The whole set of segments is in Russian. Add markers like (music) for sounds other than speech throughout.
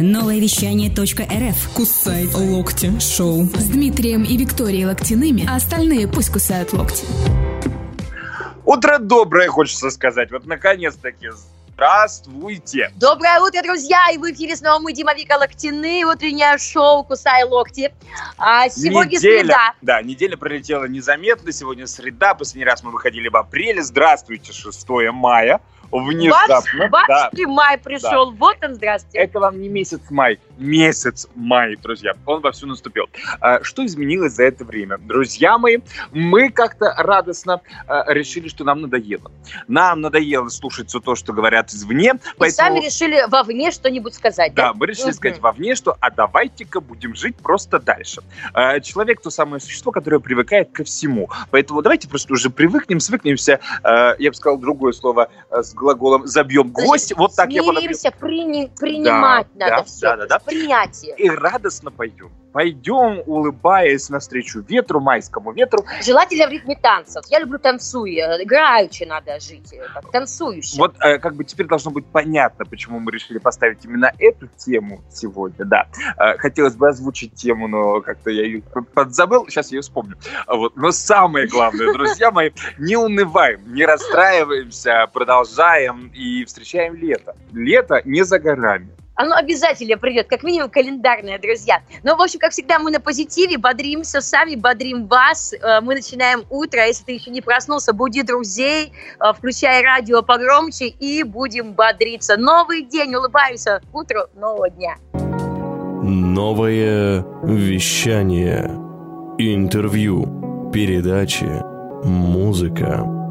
Новое вещание .рф. Кусай локти шоу. С Дмитрием и Викторией Локтяными, а остальные пусть кусают локти. Утро доброе, хочется сказать. Вот наконец-таки Здравствуйте! Доброе утро, друзья! И в эфире снова мы, Дима Вика Локтины, утреннее шоу «Кусай локти». А сегодня неделя, среда. Да, неделя пролетела незаметно. Сегодня среда. Последний раз мы выходили в апреле. Здравствуйте, 6 мая. Внезапно. Бац, да. бац, и май пришел. Вот он, здравствуйте. Это вам не месяц май, месяц май, друзья. Он вовсю наступил. А, Что изменилось за это время? Друзья мои, мы как-то радостно а, решили, что нам надоело. Нам надоело слушать все то, что говорят извне. И сами решили вовне что-нибудь сказать, да? Да, мы решили Мгм. сказать вовне, что а давайте-ка будем жить просто дальше. А, Человек то самое существо, которое привыкает ко всему. Поэтому давайте просто уже привыкнем, свыкнемся. Я бы сказал другое слово с глаголом забьем гвоздь. Вот так я подобью. Смиримся, прини- принимать Да, надо да, все. да, да, да. Принятие. И радостно пойдем. Пойдем, улыбаясь навстречу ветру, майскому ветру. Желательно в ритме танцев. Я люблю танцуй. э, Играючи надо жить. э, Так, танцующе. Вот э, как бы теперь должно быть понятно, почему мы решили поставить именно эту тему сегодня, да. Э, хотелось бы озвучить тему, но как-то я ее подзабыл, сейчас я ее вспомню. А Вот. Но самое главное, друзья мои, не унываем, не расстраиваемся, продолжаем и встречаем лето. Лето не за горами. Оно обязательно придет, как минимум календарное, друзья. Но, в общем, как всегда, мы на позитиве, бодримся, сами бодрим вас. Э, Мы начинаем утро. А Если ты еще не проснулся, буди друзей, э, включай радио погромче и будем бодриться. Новый день, улыбаемся. Утро нового дня. Новое вещание. Интервью. Передачи. Музыка.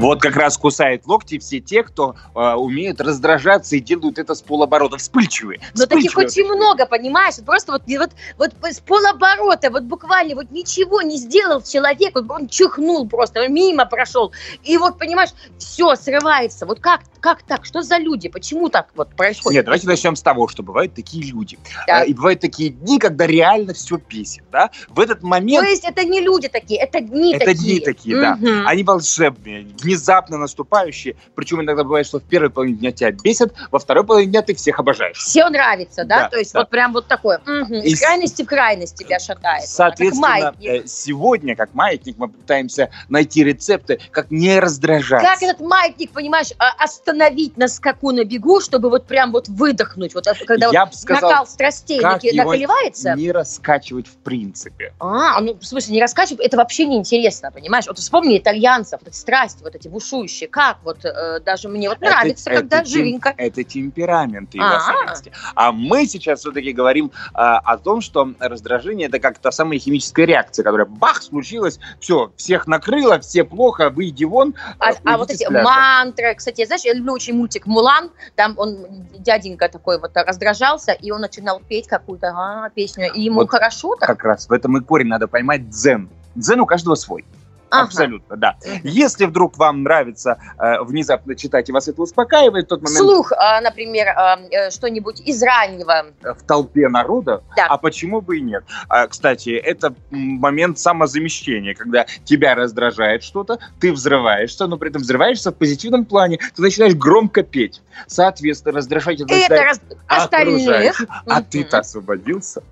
Вот как раз кусает локти все те, кто э, умеют раздражаться и делают это с полоборота. Вспыльчивые. Но таких очень много, понимаешь? Просто вот, вот, вот с полоборота, вот буквально вот ничего не сделал человек, вот он чихнул просто, мимо прошел. И вот, понимаешь, все срывается. Вот как, как так? Что за люди? Почему так вот происходит? Нет, давайте начнем с того, что бывают такие люди. Так. А, И бывают такие дни, когда реально все бесит. Да? В этот То момент есть это не люди такие, это дни это такие. дни такие, да. Мгм. Они волшебные, внезапно наступающие. Причем иногда бывает, что в первой половине дня тебя бесят, во второй половине дня ты всех обожаешь. Все нравится, да? Да, То есть да. вот прям вот такое. И Из крайности в крайность тебя шатает. Соответственно, Как маятник. э, сегодня, как маятник, мы пытаемся найти рецепты, как не раздражаться. Как этот маятник, понимаешь, а, остановить на скаку на бегу, чтобы вот прям вот выдохнуть, вот когда Я вот сказал, накал страстей как накаливается. не раскачивать в принципе. А, ну, в смысле, не раскачивать, это вообще не интересно, понимаешь? Вот вспомни итальянцев, вот эти страсти, вот эти бушующие, как вот э, даже мне вот нравится, Это- когда это живенько. Это темперамент его особенности. А мы сейчас все-таки говорим а, о том, что раздражение это как та самая химическая реакция, которая бах случилась, все, всех накрыло, все плохо, выйди вон. А, э, а вот эти мантры, кстати, знаешь, я люблю очень мультик «Мулан», там он, дяденька такой вот раздражался, и он начинал петь какую-то а, песню, и ему Вот хорошо так. Как раз в этом и корень надо поймать дзен. Дзен у каждого свой. Ага. Абсолютно, да. Если вдруг вам нравится э, внезапно читать и вас это успокаивает, тот момент Слух, а, например, а, э, что-нибудь из раннего. в толпе народа, Да. а почему бы и нет? А, кстати, это момент самозамещения, когда тебя раздражает что-то, ты взрываешься, но при этом взрываешься в позитивном плане, ты начинаешь громко петь. Соответственно, раздражать это раз- остальных. а ты-то освободился.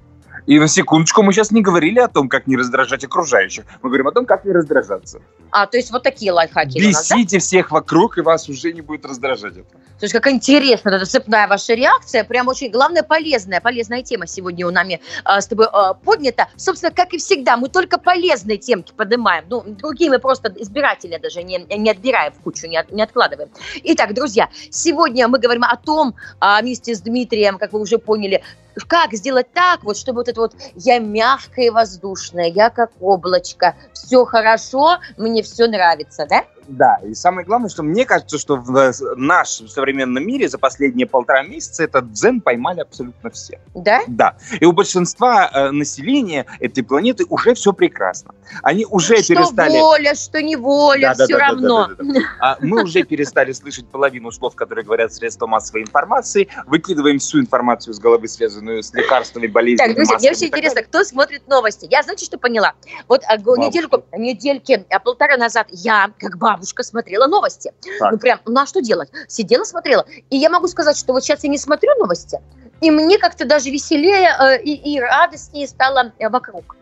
И на секундочку, мы сейчас не говорили о том, как не раздражать окружающих. Мы говорим о том, как не раздражаться. А, то есть вот такие лайфхаки у нас, да? Бесите всех вокруг, и вас уже не будет раздражать это. То есть как интересно, эта цепная ваша реакция, прям очень, главное, полезная, полезная тема сегодня у нами а, с тобой а, поднята. Собственно, как и всегда, мы только полезные темки поднимаем, ну, другие мы просто избирательно даже не, не отбираем в кучу, не, от- не откладываем. Итак, друзья, сегодня мы говорим о том, а, вместе с Дмитрием, как вы уже поняли, как сделать так, вот, чтобы вот это вот я мягкая и воздушная, я как облачко, все хорошо, мне все нравится, да? Да, и самое главное, что мне кажется, что в нашем современном мире за последние полтора месяца этот дзен поймали абсолютно все. Да? Да. И у большинства э, населения этой планеты уже все прекрасно. Они уже что перестали... воля, что не воля, Да, да, все да, да, равно. да, да, да. А мы уже перестали слышать половину слов, которые говорят средства массовой информации, выкидываем всю информацию с головы, связанную с лекарствами, болезнями, Так, друзья, мне так интересно, кто смотрит новости. Я, знаете, что поняла? Вот а, недельку, недельки, а, полтора назад я, как бабушка, бабушка смотрела новости. Так. Ну прям, ну а что делать? Сидела, смотрела. И я могу сказать, что вот сейчас я не смотрю новости, и мне как-то даже веселее э, и, и радостнее стало э, вокруг.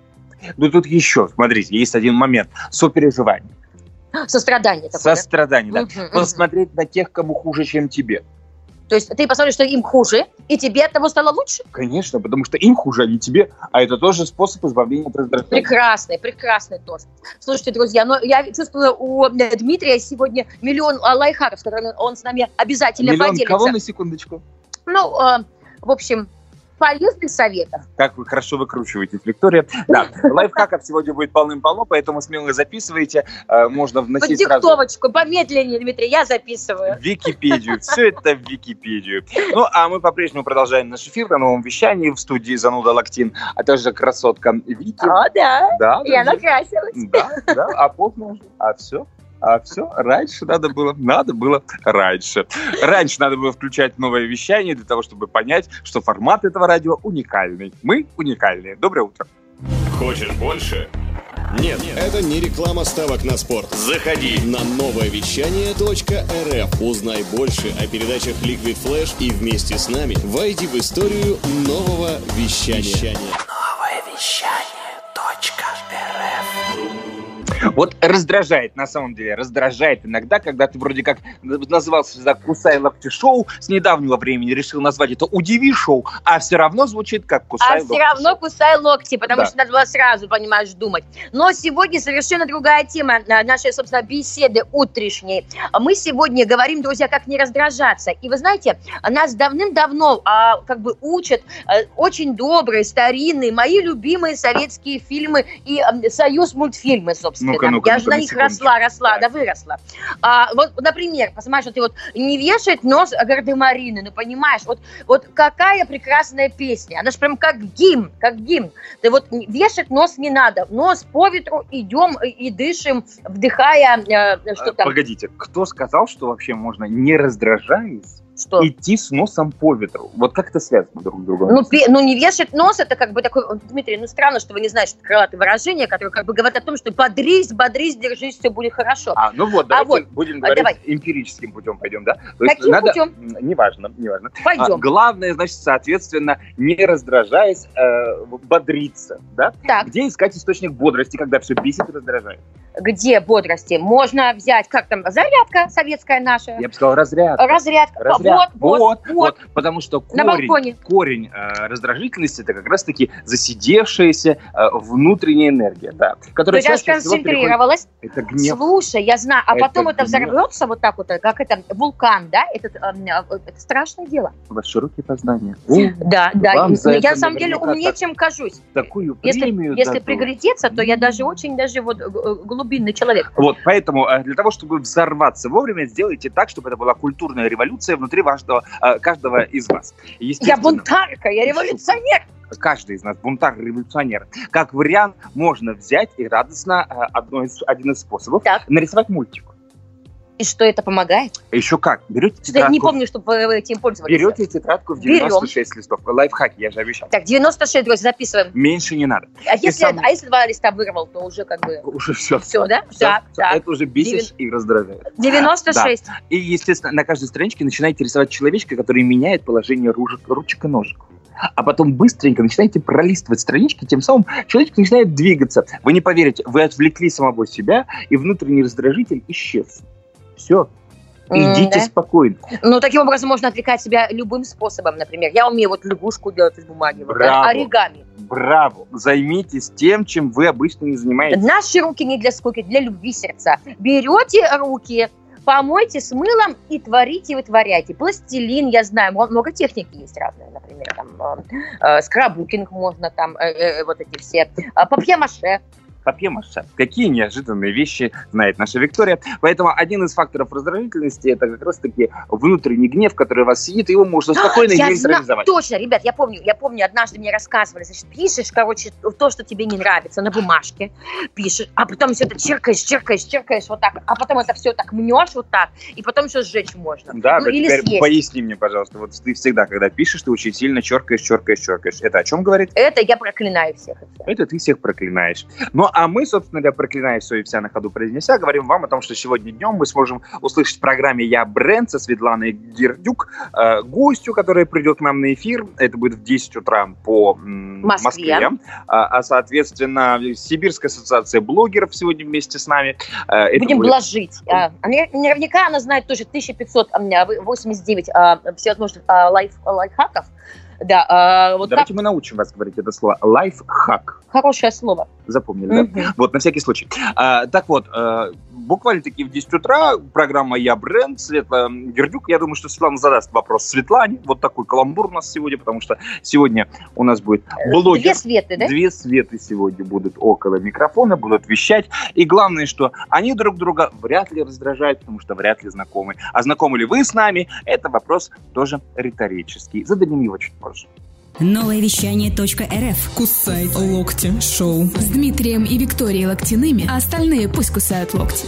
Ну тут еще, смотрите, есть один момент. Сопереживание. Сострадание такое. да? Сострадание, да. Мгм. Посмотреть на тех, кому хуже, чем тебе. То есть ты посмотришь, что им хуже, и тебе от того стало лучше? Конечно, потому что им хуже, а не тебе. А это тоже способ избавления от раздражения. Прекрасный, прекрасный тост. Слушайте, друзья, но я чувствую у Дмитрия сегодня миллион а, лайфхаков, с которыми он с нами обязательно Миллион поделится. кого на секундочку? Ну, э, в общем, полезных советов. Как вы хорошо выкручиваетесь, Виктория. Да, лайфхаков сегодня будет полным-полно, поэтому смело записывайте. Э, Можно Под вносить сразу диктовочку, помедленнее, Дмитрий, я записываю. Википедию. Все это в Википедию. Ну, а мы по-прежнему продолжаем наш эфир на новом вещании в студии Зануда Лактин, а также красотка Вики. О, да, Да, я накрасилась. да, да, а поздно уже. А все? А все, раньше надо было, надо было раньше. Раньше надо было включать новое вещание для того, чтобы понять, что формат этого радио уникальный. Мы уникальные. Доброе утро. Хочешь больше? Нет. Это не реклама ставок на спорт. Заходи. На новое вещание .рф. Узнай больше о передачах Liquid Flash и вместе с нами войди в историю нового вещания. Вот раздражает, на самом деле, раздражает иногда, когда ты вроде как назывался за «Кусай лапти шоу», с недавнего времени решил назвать это «Удиви шоу», а все равно звучит как А «Кусай все равно кусай локти, потому Да. что надо было сразу, понимаешь, думать. Но сегодня совершенно другая тема э, нашей, собственно, беседы утрешней. Мы сегодня говорим, друзья, как не раздражаться. И вы знаете, нас давным-давно а, как бы учат э, очень добрые, старинные, мои любимые советские фильмы и э, союз мультфильмы, собственно. Ну-ка, ну-ка, Я ну-ка, же на них секундочку. росла, росла, да выросла. А, вот, например, посмотришь, что ты вот не вешает нос гардемарины, ну понимаешь, вот, вот какая прекрасная песня, она же прям как гимн, как гимн. Ты вот вешать нос не надо, нос по ветру, идем и, и дышим, вдыхая, э, что А, там, Погодите, кто сказал, что вообще можно, не раздражаясь, что? идти с носом по ветру? Вот как это связано друг с другом? Ну, пе- ну, не вешать нос, это как бы такой, Дмитрий, ну, странно, что вы не знаете это крылатое выражение, которое как бы говорит о том, что бодрись, бодрись, держись, все будет хорошо. А, ну вот, давайте вот, будем а, говорить давай. эмпирическим путем пойдем, да? То есть Каким надо, путем? Неважно, неважно. А, Пойдем. главное, значит, соответственно, не раздражаясь, э, бодриться, да? Так, Где искать источник бодрости, когда все бесит и раздражает? где бодрости? Можно взять, как там, зарядка советская наша, Я бы сказал, разрядка. разрядка. Разряд. Вот, вот, вот. Потому что корень, корень э, раздражительности это как раз-таки засидевшаяся э, внутренняя энергия, да, То которая есть я всего переходит... сконцентрировалась. Это гнев. Слушай, я знаю, а Это потом это гнев. взорвется вот так вот, как это, вулкан, да? Это, эм, э, это страшное дело. У вас широкие познания. Да, да. Это я на самом деле умнее, так. чем кажусь. Такую Если, премию если дадут. приглядеться, то я даже очень даже вот э, э, глубинный человек. Вот, поэтому э, для того, чтобы взорваться вовремя, сделайте так, чтобы это была культурная революция внутри вашего, э, каждого из вас. Я бунтарка, я революционер. каждый из нас бунтар, революционер. Как вариант, можно взять и радостно э, одно из, один из способов Так. нарисовать мультик. И что это помогает? Еще как? Берете Что-то я тетрадку, не помню, чтобы вы этим пользовались. берете тетрадку в Берем. 96 листов. Лайфхаки, я же обещал. Так, 96, друзья, записываем. Меньше не надо. А если, сам- а если два листа вырвал, то уже как бы Уже все. все, да? Так, так. Это уже бесишь и раздражает. 96. И, естественно, на каждой страничке начинаете рисовать человечка, который меняет положение ружек, ручек и ножек. А потом быстренько начинаете пролистывать странички, тем самым человечек начинает двигаться. Вы не поверите, вы отвлекли самого себя, и внутренний раздражитель исчез. Все. Идите да. спокойно. Ну, таким образом можно отвлекать себя любым способом. Например, я умею вот лягушку делать из бумаги. вот, да, оригами. Браво! Займитесь тем, чем вы обычно не занимаетесь. Наши руки не для скуки, для любви сердца. Берете руки, помойте с мылом и творите, вытворяйте. Пластилин, я знаю, много техники есть разные, например, там э, э, скраббукинг можно, там э, э, вот эти все, э, папье-маше. Папье-маше. Какие неожиданные вещи знает наша Виктория. Поэтому один из факторов раздражительности это как раз-таки внутренний гнев, который у вас сидит, и его можно спокойно Я нейтрализовать. точно, ребят, я помню, я помню, однажды мне рассказывали, значит, пишешь, короче, то, что тебе не нравится, на бумажке, пишешь, а потом все это черкаешь, черкаешь, черкаешь вот так, а потом это все так мнешь вот так, и потом еще сжечь можно. Да, ну, да, или теперь съесть. поясни мне, пожалуйста, вот ты всегда, когда пишешь, ты очень сильно черкаешь, черкаешь, черкаешь. Это о чем говорит? Это я проклинаю всех. Это ты всех проклинаешь. Ну, а мы, собственно говоря, проклиная все и вся на ходу произнеся, говорим вам о том, что сегодня днем мы сможем услышать в программе «Я бренд» со Светланой Гердюк, э, гостю, которая придет к нам на эфир. Это будет в 10 утра по м, Москве. Москве. А, а, соответственно, Сибирская ассоциация блогеров сегодня вместе с нами. Э, это Будем будет- блажить. А, а наверняка наверняка она знает тоже 1589 а, всевозможных а, лайф, лайфхаков. Да, а, вот Давайте мы научим вас говорить это слово. Лайфхак. как хорошее слово. Запомнили, да? Мгм. Вот, на всякий случай. А, так вот, э, буквально-таки в 10 утра программа «Я бренд», Светла Гердюк. Я думаю, что Светлана задаст вопрос Светлане. Вот такой каламбур у нас сегодня, потому что сегодня у нас будет блогер. Две Светы, да? Две Светы сегодня будут около микрофона, будут вещать. И главное, что они друг друга вряд ли раздражают, потому что вряд ли знакомы. А знакомы ли вы с нами? Это вопрос тоже риторический. Зададим его чуть позже. Новое вещание .рф. Кусай локти шоу. С Дмитрием и Викторией Локтяными, а остальные пусть кусают локти.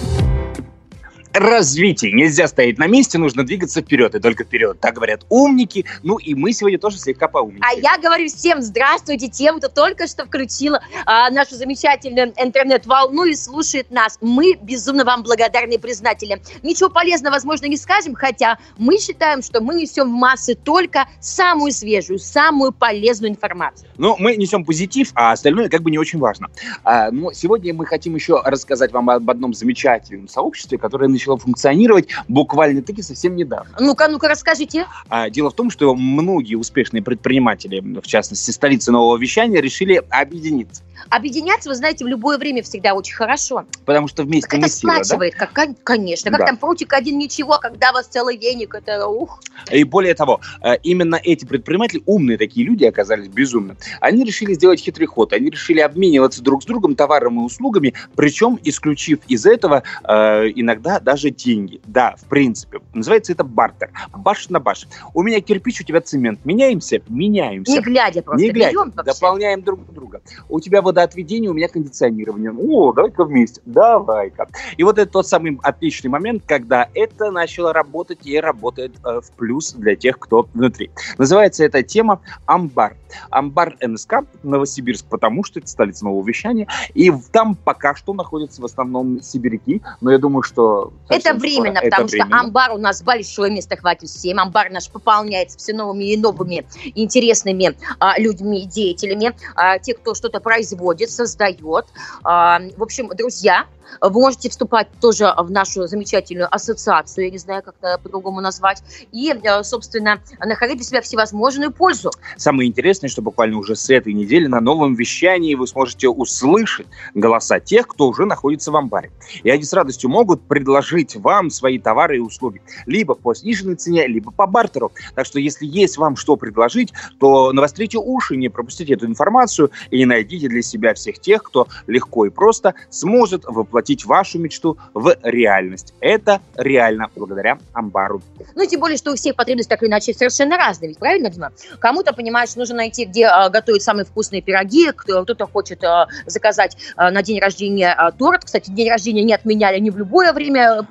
Развитие. Нельзя стоять на месте, нужно двигаться вперед, и только вперед. Так говорят умники. Ну и мы сегодня тоже слегка поумничаем. А я говорю всем здравствуйте, тем, кто только что включила а, нашу замечательную интернет-волну и слушает нас. Мы безумно вам благодарны и признательны. Ничего полезного, возможно, не скажем, хотя мы считаем, что мы несем в массы только самую свежую, самую полезную информацию. Ну, мы несем позитив, а остальное как бы не очень важно. А, но сегодня мы хотим еще рассказать вам об одном замечательном сообществе, которое начало функционировать буквально-таки совсем недавно. Ну-ка, ну-ка, расскажите. А, дело в том, что многие успешные предприниматели, в частности, столицы нового вещания, решили объединиться. Объединяться, вы знаете, в любое время всегда очень хорошо. Потому что вместе Как мы это сила, да? сплачивает, как, кон- конечно. Как Да. там прутик один ничего, когда у вас целый веник, это ух. И более того, э, именно эти предприниматели, умные такие люди оказались безумны. Они решили сделать хитрый ход. Они решили обмениваться друг с другом товаром и услугами, причем исключив из этого э, иногда даже деньги. Да, в принципе. Называется это бартер. Баш на баш. У меня кирпич, у тебя цемент. Меняемся? Меняемся. Не глядя просто. Не глядя, дополняем друг друга. У тебя водоотведение, у меня кондиционирование. О, давай-ка вместе. Давай-ка. И вот это тот самый отличный момент, когда это начало работать и работает э, в плюс для тех, кто внутри. Называется эта тема «Амбар». Амбар НСК, Новосибирск, потому что это столица нового вещания. И там пока что находятся в основном сибиряки, но я думаю, что... Это временно, скоро потому это что временно. амбар у нас большое место хватит всем. Амбар наш пополняется все новыми и новыми интересными а, людьми и деятелями. А, те, кто что-то производит, создает. А, в общем, друзья, вы можете вступать тоже в нашу замечательную ассоциацию, я не знаю, как по-другому назвать, и, э, собственно, находить для себя всевозможную пользу. Самое интересное, что буквально уже с этой недели на новом вещании вы сможете услышать голоса тех, кто уже находится в амбаре. И они с радостью могут предложить вам свои товары и услуги. Либо по сниженной цене, либо по бартеру. Так что если есть вам что предложить, то навострите уши, не пропустите эту информацию и найдите для себя всех тех, кто легко и просто сможет воплотить вашу мечту в реальность. Это реально благодаря амбару. Ну, тем более, что у всех потребности так или иначе совершенно разные, ведь правильно, Дима? Кому-то, понимаешь, нужно найти, где а, готовить самые вкусные пироги, кто- кто-то хочет а, заказать а, на день рождения а, торт. Кстати, день рождения не отменяли ни в любое время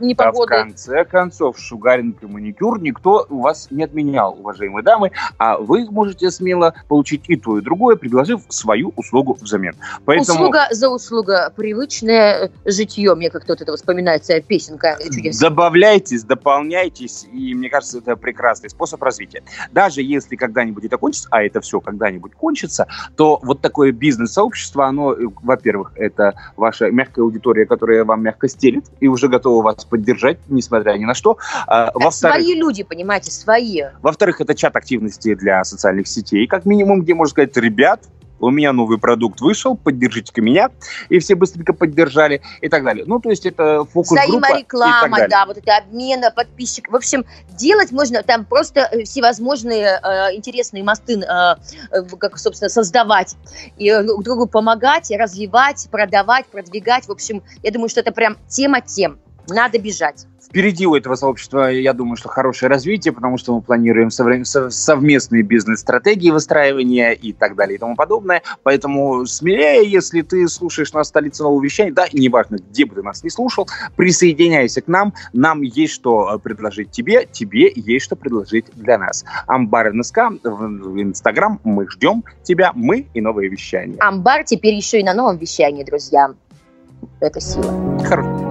А в конце концов, шугаринг и маникюр никто у вас не отменял, уважаемые дамы, а вы можете смело получить и то, и другое, предложив свою услугу взамен. Поэтому Услуга за услуга. Привычное э, житье. Мне как-то вот это вспоминается песенка чудесная. добавляйтесь, дополняйтесь, и мне кажется, это прекрасный способ развития. Даже если когда-нибудь это кончится, а это все когда-нибудь кончится, то вот такое бизнес-сообщество, оно, э, во-первых, это ваша мягкая аудитория, которая вам мягко стелит и уже готова вас поддержать, несмотря ни на что. А, Свои люди, понимаете, свои. Во-вторых, это чат активности для социальных сетей, как минимум, где можно сказать, ребят, у меня новый продукт вышел, поддержите-ка меня. И все быстренько поддержали и так далее. Ну, то есть это фокус-группа Взаимореклама, да, вот это обмен подписчиков. В общем, делать можно там просто э, всевозможные э, интересные мосты, э, э, как, собственно, создавать. И э, друг другу помогать, развивать, продавать, продвигать. В общем, я думаю, что это прям тема тем. Надо бежать Впереди у этого сообщества, я думаю, что хорошее развитие, потому что мы планируем совместные бизнес-стратегии выстраивания и так далее и тому подобное. Поэтому смелее, если ты слушаешь нас столице нового вещания, да, и неважно, где бы ты нас не слушал, присоединяйся к нам. Нам есть что э, предложить тебе, тебе есть что предложить для нас. Амбар НСК в Инстаграм. Мы ждем тебя, мы и новое вещание. Амбар теперь еще и на новом вещании, друзья. Это сила. Хорошо.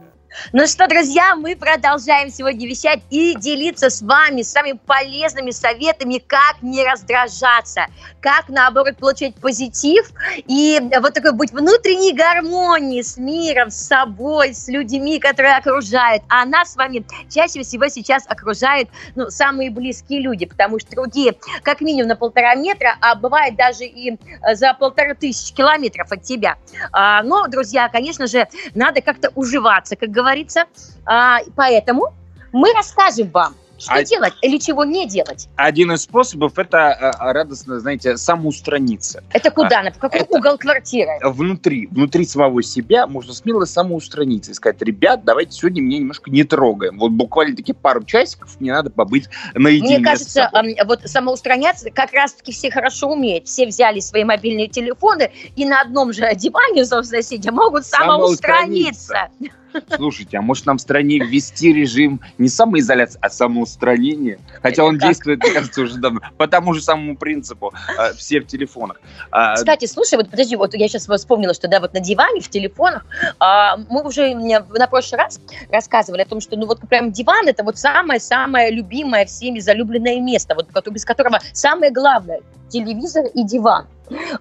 Ну что, друзья, мы продолжаем сегодня вещать и делиться с вами самыми полезными советами, как не раздражаться, как, наоборот, получать позитив и вот такой быть внутренней гармонии с миром, с собой, с людьми, которые окружают. А нас с вами чаще всего сейчас окружают ну, самые близкие люди, потому что другие как минимум на полтора метра, а бывает даже и э, за полторы тысячи километров от тебя. А, но, друзья, конечно же, надо как-то уживаться, как говорится. А, поэтому мы расскажем вам, что А- делать или чего не делать. Один из способов это э, радостно, знаете, самоустраниться. Это куда? На какой это- угол квартиры? Внутри, внутри самого себя можно смело самоустраниться и сказать, ребят, давайте сегодня меня немножко не трогаем. Вот буквально таки пару часиков мне надо побыть наедине Мне с кажется, собой. эм, вот самоустраняться как раз-таки все хорошо умеют. Все взяли свои мобильные телефоны и на одном же (laughs) диване, собственно, сидя, могут самоустраниться. Слушайте, а может нам в стране ввести режим не самоизоляции, а самоустранения? Хотя он как? действует, мне кажется, уже давно. По тому же самому принципу. э, Все в телефонах. А, Кстати, слушай, вот подожди, вот я сейчас вспомнила, что да, вот на диване, в телефонах, а, мы уже на прошлый раз рассказывали о том, что ну вот прям диван это вот самое-самое любимое всеми залюбленное место, вот без которого самое главное телевизор и диван.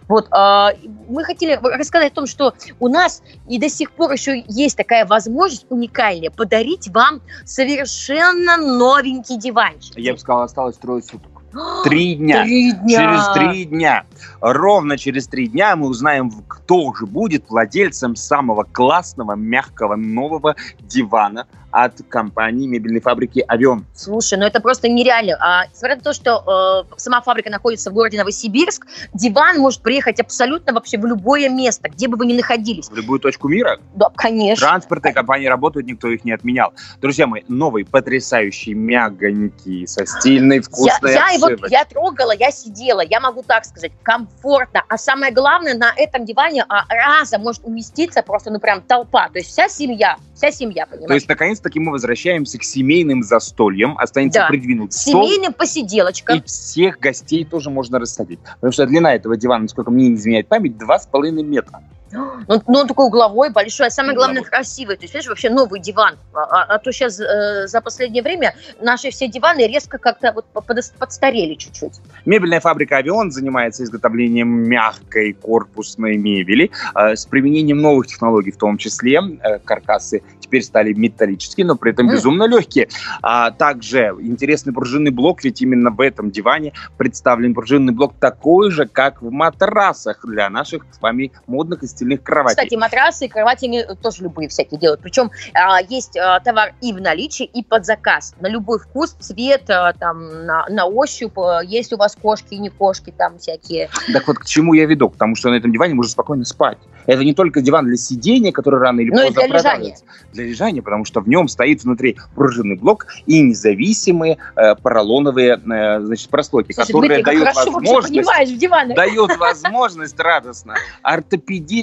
Вот, а, мы хотели рассказать о том, что у нас и до сих пор еще есть такая возможность уникальная подарить вам совершенно новенький диванчик. Я бы сказал, осталось трое суток. (gasps) Три дня. Три дня. Через три дня. Ровно через три дня мы узнаем, кто же будет владельцем самого классного, мягкого, нового дивана от компании мебельной фабрики «Авион». Слушай, ну это просто нереально. А, несмотря на то, что э, сама фабрика находится в городе Новосибирск, диван может приехать абсолютно вообще в любое место, где бы вы ни находились. В любую точку мира. Да, конечно. Транспортные компании работают, никто их не отменял. Друзья мои, новый, потрясающий, мягонький, со стильной, Я, вкусной я его обшивочкой. я трогала, я сидела, я могу так сказать, комфортно. А самое главное, на этом диване а, разом может уместиться просто, ну прям толпа. То есть вся семья, вся семья, То понимаешь? есть, наконец-таки, мы возвращаемся к семейным застольям. Останется Да. придвинуть стол. Семейным посиделочком. И всех гостей тоже можно рассадить. Потому что длина этого дивана, насколько мне не изменяет память, два с половиной метра. Ну, ну, он такой угловой, большой, а самое главное, красивый. То есть, видишь, вообще новый диван. А, а- а то сейчас за последнее время наши все диваны резко как-то вот под- подстарели чуть-чуть. Мебельная фабрика «Авион» занимается изготовлением мягкой корпусной мебели э, с применением новых технологий, в том числе э, каркасы теперь стали металлические, но при этом Мгм. безумно легкие. А также интересный пружинный блок, ведь именно в этом диване представлен пружинный блок такой же, как в матрасах для наших с вами модных и стильных кроватей. Кстати, матрасы и кровати они тоже любые всякие делают. Причем а, есть а, товар и в наличии, и под заказ. На любой вкус, цвет, а, там, на, на ощупь. А, Есть у вас кошки и не кошки там всякие. Так вот, к чему я веду? Потому что на этом диване можно спокойно спать. Это не только диван для сидения, который рано или и поздно продавливается. Для лежания, потому что в нем стоит внутри пружинный блок и независимые э, поролоновые э, значит, прослойки, Слушай, которые Дмитрий, дают возможность дают возможность радостно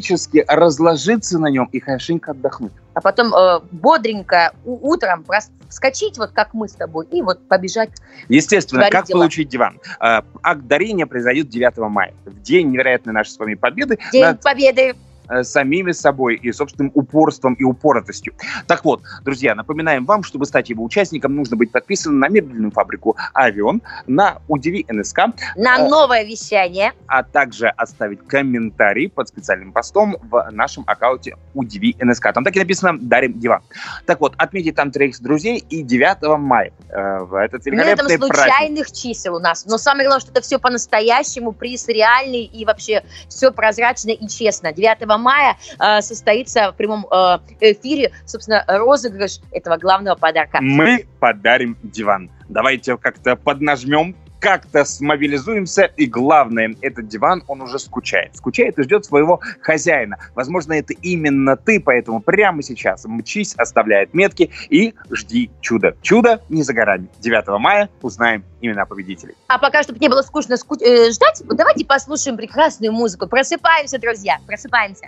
ортопедически разложиться на нем и хорошенько отдохнуть. А потом э, бодренько у- утром вскочить, вот как мы с тобой, и вот побежать. Естественно, как дела. получить диван? Э, Акт дарения произойдет 9 мая, в день невероятной нашей с вами победы День над Победы. Э, самими собой и собственным упорством и упоротостью. Так вот, друзья, напоминаем вам, чтобы стать его участником, нужно быть подписанным на мебельную фабрику «Авион», на «Удиви НСК», На Э. новое вещание. а также оставить комментарий под специальным постом в нашем аккаунте «Удиви НСК». Там так и написано «Дарим диван». Так вот, отметьте там троих друзей и 9 мая э, в этот этом великолепный праздник. случайных чисел у нас. Но самое главное, что это все по-настоящему, приз реальный и вообще все прозрачно и честно. 9 мая э, состоится в прямом э, эфире, собственно, розыгрыш этого главного подарка. Мы подарим диван. Давайте как-то поднажмем как-то смобилизуемся, и главное, этот диван, он уже скучает. Скучает и ждет своего хозяина. Возможно, это именно ты, поэтому прямо сейчас мчись, оставляет метки и жди чуда. Чудо не за горами. 9 мая узнаем имена победителей. А пока, чтобы не было скучно ску- э, ждать, давайте послушаем прекрасную музыку. Просыпаемся, друзья, просыпаемся.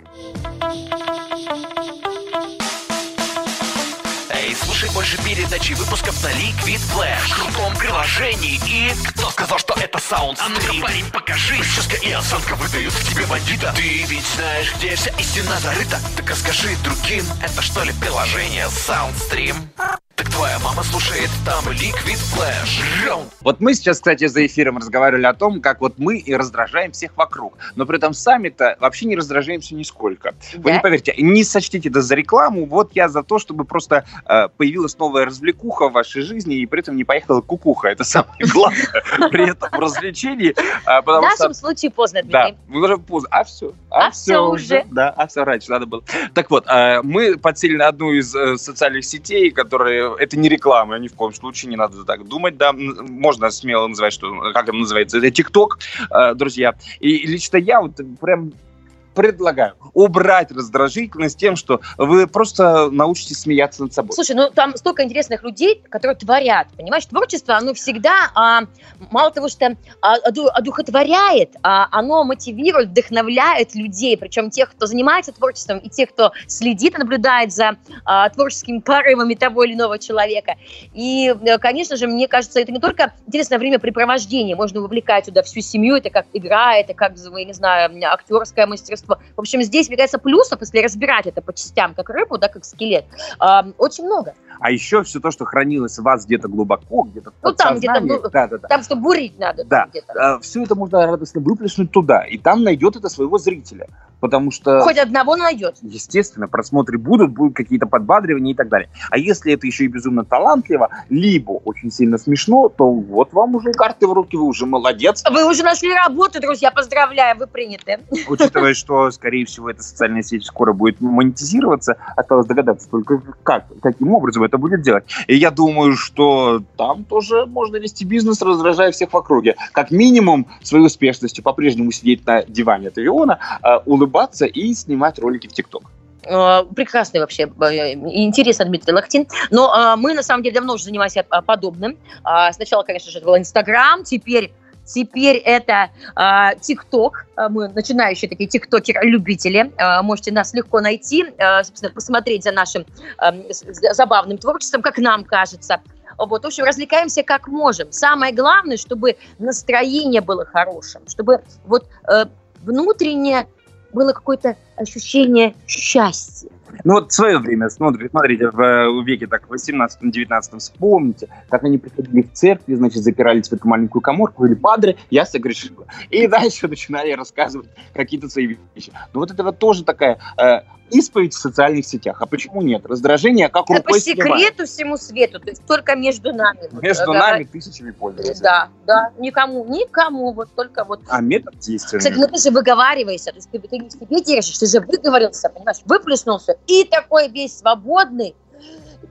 Эй, слушай больше передачи выпусков на Liquid Flash. В крутом приложении. И кто сказал, что это саунд А ну парень, покажи. Прическа и осанка выдают в тебе бандита. Ты ведь знаешь, где вся истина зарыта. Так расскажи другим, это что ли приложение Soundstream? Так твоя мама слушает там Liquid Flash. Раунд. Вот мы сейчас, кстати, за эфиром разговаривали о том, как вот мы и раздражаем всех вокруг. Но при этом сами-то вообще не раздражаемся нисколько. Вы Да? не поверьте, не сочтите это за рекламу. Вот я за то, чтобы просто э, появилась новая развлекуха в вашей жизни, и при этом не поехала кукуха. Это самое главное при этом развлечении. а, В нашем случае поздно, да, Дмитрий. уже поздно. А все. А всё уже. Да, а все раньше надо было. Так вот, э, мы подсели на одну из э, социальных сетей, которые... Это не реклама, ни в коем случае не надо так думать. Да, можно смело называть, что... Как это называется? Это ТикТок, э, друзья. И лично я вот прям предлагаю убрать раздражительность тем, что вы просто научитесь смеяться над собой. Слушай, ну там столько интересных людей, которые творят, понимаешь? Творчество, оно всегда, а, мало того, что а, оду- одухотворяет, а, оно мотивирует, вдохновляет людей, причем тех, кто занимается творчеством, и тех, кто следит и наблюдает за а, творческими порывами того или иного человека. И, э, конечно же, мне кажется, это не только интересное времяпрепровождение, можно вовлекать туда всю семью, это как игра, это как, я не знаю, актерское мастерство. В общем, здесь, мне кажется, плюсов, если разбирать это по частям, как рыбу, да, как скелет, а, очень много. А еще все то, что хранилось в вас где-то глубоко, где-то Ну, там где-то, ну, да, да, да. Там, что бурить надо. Да. там все это можно радостно выплеснуть туда, и там найдет это своего зрителя. Потому что, Хоть одного найдет. естественно, просмотры будут, будут какие-то подбадривания и так далее. А если это еще и безумно талантливо, либо очень сильно смешно, то вот вам уже карты в руки, вы уже молодец. Вы уже нашли работу, друзья, поздравляю, вы приняты. Учитывая, что, скорее всего, эта социальная сеть скоро будет монетизироваться, осталось догадаться только как, каким образом это будет делать. И я думаю, что там тоже можно вести бизнес, раздражая всех в округе. Как минимум, своей успешностью по-прежнему сидеть на диване от авиона, э, улыбаться и снимать ролики в ТикТок. Э, Прекрасный вообще, э, и интересно Дмитрий Лохтин. Но э, мы, на самом деле, давно уже занимаемся подобным. А, Сначала, конечно же, это был Инстаграм, теперь Теперь это ТикТок. Э, Мы начинающие такие тиктокеры-любители. Э, Можете нас легко найти, э, собственно, посмотреть за нашим с- забавным творчеством, как нам кажется. Вот, в общем, развлекаемся как можем. Самое главное, чтобы настроение было хорошим, чтобы вот внутренне было какое-то ощущение счастья. Ну вот в свое время, смотрите, в веке так, в 18-19 вспомните, как они приходили в церкви, значит, запирались в эту маленькую коморку, или падре, я согрешила. И дальше начинали рассказывать какие-то свои вещи. Ну вот это вот тоже такая э, исповедь в социальных сетях. А почему нет? Раздражение как Это по рукой снимает. секрету всему свету, то есть только между нами. Вот, Между э, нами тысячами пользователей. Да, да, никому, никому, вот только вот. А метод действенный. Кстати, ну ты же выговариваешься, то есть ты, ты не себе держишь, ты же выговорился, понимаешь, выплеснулся, и такой весь свободный,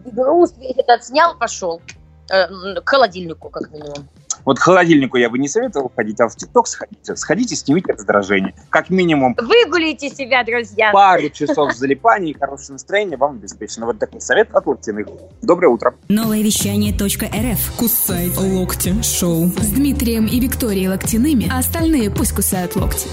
груз весь этот снял, пошел э, к холодильнику, как минимум. Вот к холодильнику я бы не советовал ходить, а в ТикТок сходите. Сходите, снимите раздражение. Как минимум Выгуляйте себя, друзья. пару часов залипания и хорошее настроение вам обеспечено. Вот такой совет от Локтиных. Доброе утро. Новое вещание .рф. Кусай локти шоу. С Дмитрием и Викторией Локтяными, а остальные пусть кусают локти.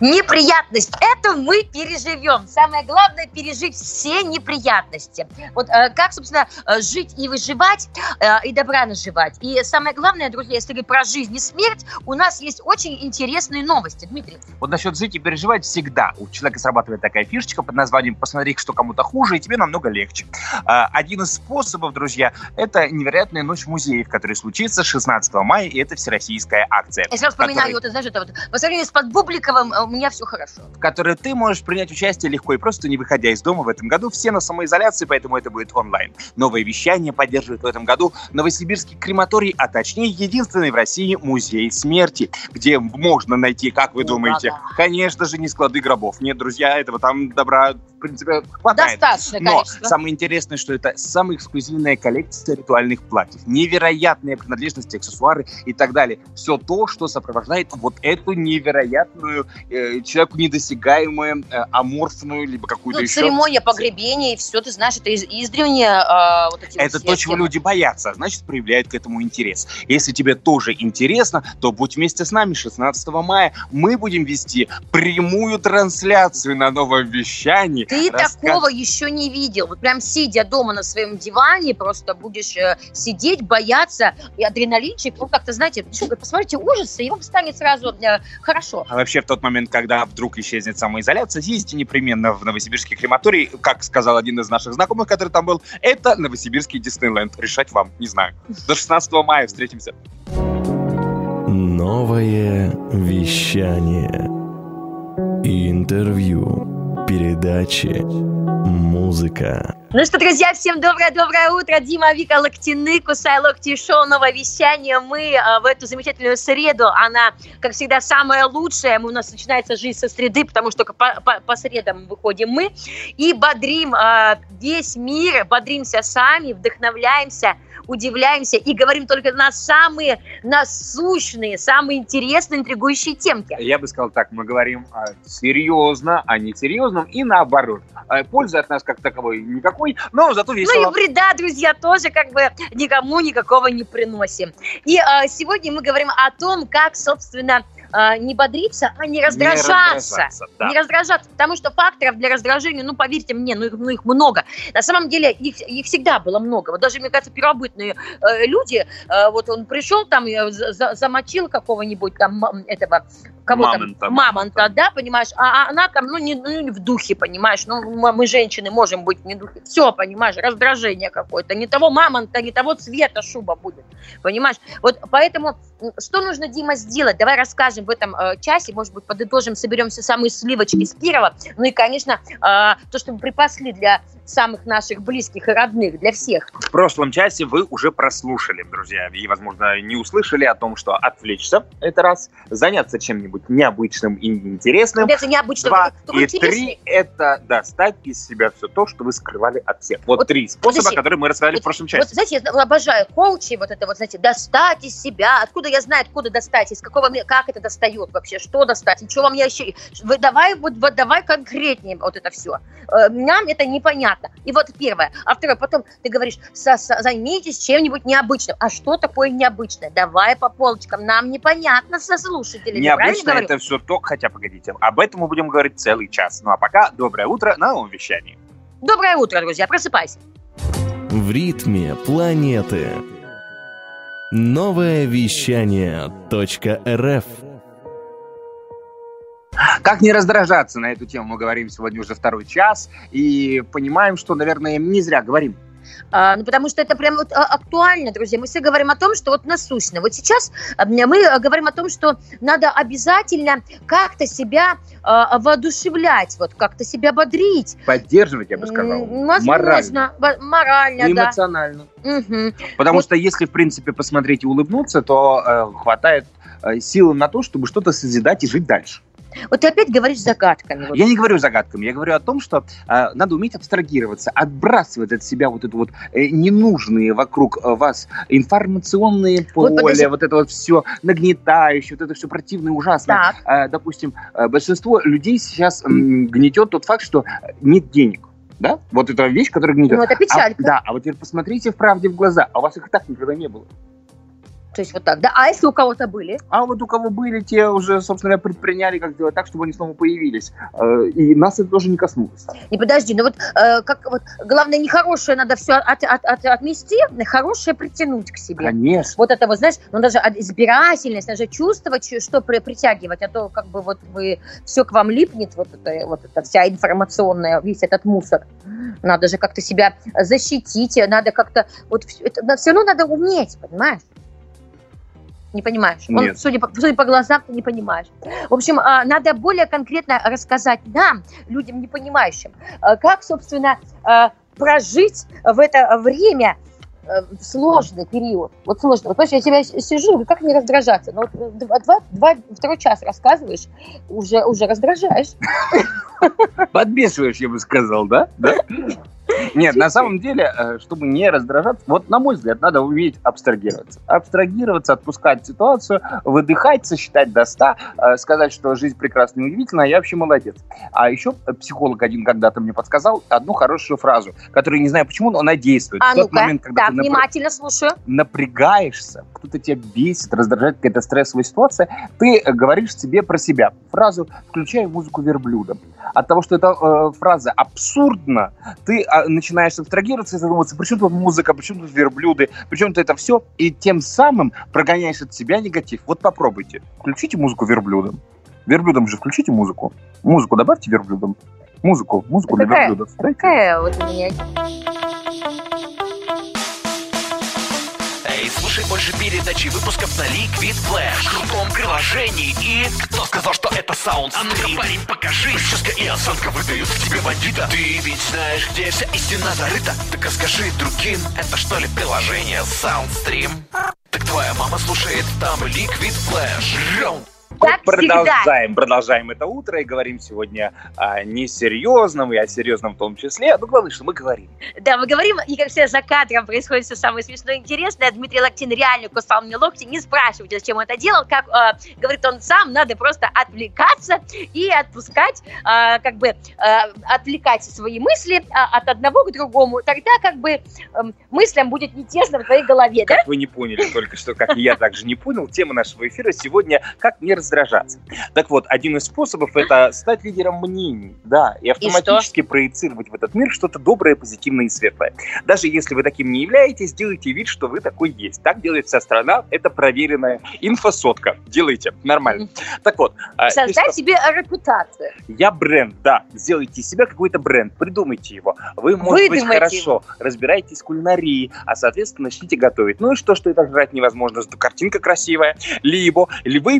Неприятность. Это мы переживем. Самое главное пережить все неприятности. Вот э, как, собственно, э, жить и выживать, э, и добра наживать. И самое главное, друзья, если говорить про жизнь и смерть, у нас есть очень интересные новости. Дмитрий, Вот насчет жить и переживать всегда. У человека срабатывает такая фишечка под названием «посмотри, что кому-то хуже, и тебе намного легче». А, Один из способов, друзья, это невероятная ночь музеев, которая случится 16 мая, и это всероссийская акция. я сразу вспоминаю, Который- вот, знаешь, это вот, по сравнению с Подбубликовым, э, у меня все хорошо. в которой ты можешь принять участие легко и просто не выходя из дома в этом году. Все на самоизоляции, поэтому это будет онлайн. Новое вещание поддерживает в этом году Новосибирский крематорий, а точнее единственный в России музей смерти, где можно найти, как вы думаете, Ура-га. конечно же, не склады гробов. Нет, друзья, этого там добра, в принципе, хватает. Достаточное Но количество. самое интересное, что это самая эксклюзивная коллекция ритуальных платьев. Невероятные принадлежности, аксессуары и так далее. Все то, что сопровождает вот эту невероятную, э, человеку недосягаемую, э, аморфную, либо какую-то Ну, еще... церемония погребения и все, ты знаешь, это из, издревле а, вот эти Это то, чего темы. люди боятся, а значит, проявляют к этому интерес. Если тебе тоже интересно, то будь вместе с нами 16 мая. Мы будем вести прямую трансляцию на новом вещании. Ты Рассказ- такого еще не видел. Вот прям сидя дома на своем диване, просто будешь э, сидеть, бояться, и адреналинчик, ну, как-то, знаете, посмотрите ужасы, и вам станет сразу э, хорошо. А вообще в тот момент, когда вдруг исчезнет самоизоляция, съездите непременно в Новосибирский крематорий. Как сказал один из наших знакомых, который там был, это Новосибирский Диснейленд. Решать вам, не знаю. До 16 мая встретимся. Новое вещание. Интервью. Передачи. Музыка. Ну что, друзья, всем доброе-доброе утро. Дима, Вика, Локтины, Кусай Локти Шоу, новое вещание. Мы э, в эту замечательную среду, она, как всегда, самая лучшая. Мы, у нас начинается жизнь со среды, потому что по, по- по средам выходим мы. И бодрим э, весь мир, бодримся сами, вдохновляемся, удивляемся и говорим только на самые насущные, самые интересные, интригующие темки. Я бы сказал так, мы говорим а, серьезно, а не серьезном, и наоборот. А, Пользы от нас как таковой никакой, но зато Ну весело. и вреда, друзья, тоже как бы никому никакого не приносим. И э, сегодня мы говорим о том, как, собственно, э, не бодриться, а не Не раздражаться. раздражаться, да. Не раздражаться, потому что факторов для раздражения, ну, поверьте мне, ну их, ну, их много. На самом деле их, их всегда было много. Вот даже, мне кажется, первобытные э, люди, э, вот он пришел там, э, за- за- замочил какого-нибудь там этого, кого Мамонта, там, мамонта, да, понимаешь, а, а она там, ну не, ну, в духе, понимаешь, ну, мы, женщины, можем быть не в духе. Все, понимаешь, раздражение какое-то. Не того мамонта, не того цвета шуба будет, понимаешь. Вот поэтому что нужно, Дима, сделать? Давай расскажем в этом э, часе, может быть, подытожим, соберем все самые сливочки с Кирова. Ну и, конечно, э, то, что мы припасли для самых наших близких и родных, для всех. В прошлом часе вы уже прослушали, друзья, и, возможно, не услышали о том, что отвлечься – это раз, заняться чем-нибудь необычным и интересным, Это необычно. Два и три – это достать из себя все то, что вы скрывали от всех. Вот, Вот три способа, подожди. которые мы рассказали в Вот- прошлом Вот, часе. знаете, я обожаю коучи, вот это вот, знаете, достать из себя. Откуда я знаю, откуда достать, из какого, как это достает вообще, что достать, и что вам я еще... Вы давай, вот, вот давай конкретнее вот это все. Нам это непонятно. И вот первое. А второе, потом ты говоришь, «Со- со- займитесь чем-нибудь необычным. А что такое необычное? Давай по полочкам. Нам непонятно со слушателями. Необычно это все то, хотя, погодите, об этом мы будем говорить целый час. Ну а пока доброе утро на новом вещании. Доброе утро, друзья. Просыпайся. В ритме планеты. Новое вещание .рф Как не раздражаться на эту тему, мы говорим сегодня уже второй час, и понимаем, что, наверное, не зря говорим. А, ну, потому что это прям вот а, актуально, друзья. Мы все говорим о том, что вот насущно. Вот сейчас а, мы говорим о том, что надо обязательно как-то себя воодушевлять, вот как-то себя бодрить. Поддерживать, я бы сказал. Возможно. Во- Морально, И да. эмоционально. Мгм. Потому Вот. что если, в принципе, посмотреть и улыбнуться, то э, хватает э, силы на то, чтобы что-то созидать и жить дальше. Вот ты опять говоришь загадками. вот. Я не говорю загадками, я говорю о том, что э, надо уметь абстрагироваться, отбрасывать от себя вот это вот э, ненужные вокруг э, вас информационные Вот поле, подожди. вот это вот все нагнетающее, вот это все противное, ужасное. Так. Э, допустим, э, большинство людей сейчас м, гнетет тот факт, что нет денег. Да? Вот это вещь, которая гнетет. Ну, это печалька. А, да, а вот теперь посмотрите в правде в глаза, а у вас их и так никогда не было. То есть вот так, да? А если у кого-то были? А вот у кого были, те уже, собственно, предприняли, как сделать так, чтобы они снова появились. Э, И нас это тоже не коснулось. Не подожди, ну вот э, как вот главное нехорошее надо все от, от, от- отмести, хорошее притянуть к себе. Конечно. Вот это вот, знаешь, ну даже избирательность, даже чувствовать, что- при- притягивать, а то как бы вот вы все к вам липнет, вот это, вот эта вся информационная, весь этот мусор. Надо же как-то себя защитить, надо как-то, вот все равно надо уметь, понимаешь? Не понимаешь? Он, Нет. судя, по, судя по глазам, ты не понимаешь. В общем, а, надо более конкретно рассказать нам, людям не понимающим, а, как, собственно, а, прожить в это время э, сложный период. Вот сложно. Вот, понимаешь, я тебя сижу, как не раздражаться? Ну, вот два, два, два- второй час рассказываешь, уже, уже раздражаешь. Подбешиваешь, я бы сказал, да? Да? Нет, на самом деле, э, чтобы не раздражаться, вот на мой взгляд, надо уметь абстрагироваться. Абстрагироваться, отпускать ситуацию, выдыхать, сосчитать до 100, э, сказать, что жизнь прекрасна и удивительна, а я вообще молодец. А еще психолог один когда-то мне подсказал одну хорошую фразу, которую не знаю почему, но она действует. А В тот ну-ка, момент, когда так, ты напря- внимательно слушаю. напрягаешься, кто-то тебя бесит, раздражает какая-то стрессовая ситуация, ты говоришь себе про себя фразу «включай музыку верблюдом». От того, что эта э, фраза абсурдна, ты начинаешь абстрагироваться и задумываться, при чем тут музыка, при чем тут верблюды, при чем тут это все, и тем самым прогоняешь от себя негатив. Вот попробуйте. Включите музыку верблюдом. Верблюдом же включите музыку. Музыку добавьте верблюдом. Музыку, музыку для Какая? верблюдов. Дайте. Какая вот меня... слушай больше передачи выпусков на Liquid Flash, крутом приложении. И кто сказал, что это саундстрим? парень, покажи. Прическа и осанка выдают в тебе бандита. Ты ведь знаешь, где вся истина зарыта. Так расскажи другим, это что ли приложение Soundstream? Так твоя мама слушает там Liquid Flash. Раунд. Как всегда. продолжаем, продолжаем это утро и говорим сегодня о несерьезном и о серьезном в том числе. Ну, главное, что мы говорим. Да, мы говорим, и как всегда за кадром происходит все самое смешное и интересное. Дмитрий Локтин реально кусал мне локти. Не спрашивайте, зачем он это делал. Как э, говорит он сам, надо просто отвлекаться и отпускать, э, как бы э, отвлекать свои мысли э, от одного к другому. Тогда как бы эм, мыслям будет не тесно в твоей голове, да? Как вы не поняли только что, как и я также не понял, тема нашего эфира сегодня «Как не раздражаться». Так вот, один из способов – это стать лидером мнений, да, и автоматически проецировать в этот мир что-то доброе, позитивное и светлое. Даже если вы таким не являетесь, делайте вид, что вы такой есть. Так делает вся страна, это проверенная инфосотка. Делайте, нормально. Так вот, а, Создать себе репутацию. Я бренд, да. Сделайте из себя какой-то бренд, придумайте его. Вы, может быть, Выдумайте хорошо разбираетесь в кулинарии, а, соответственно, начните готовить. Ну и что, что это жрать невозможно, зато картинка красивая. Либо, или вы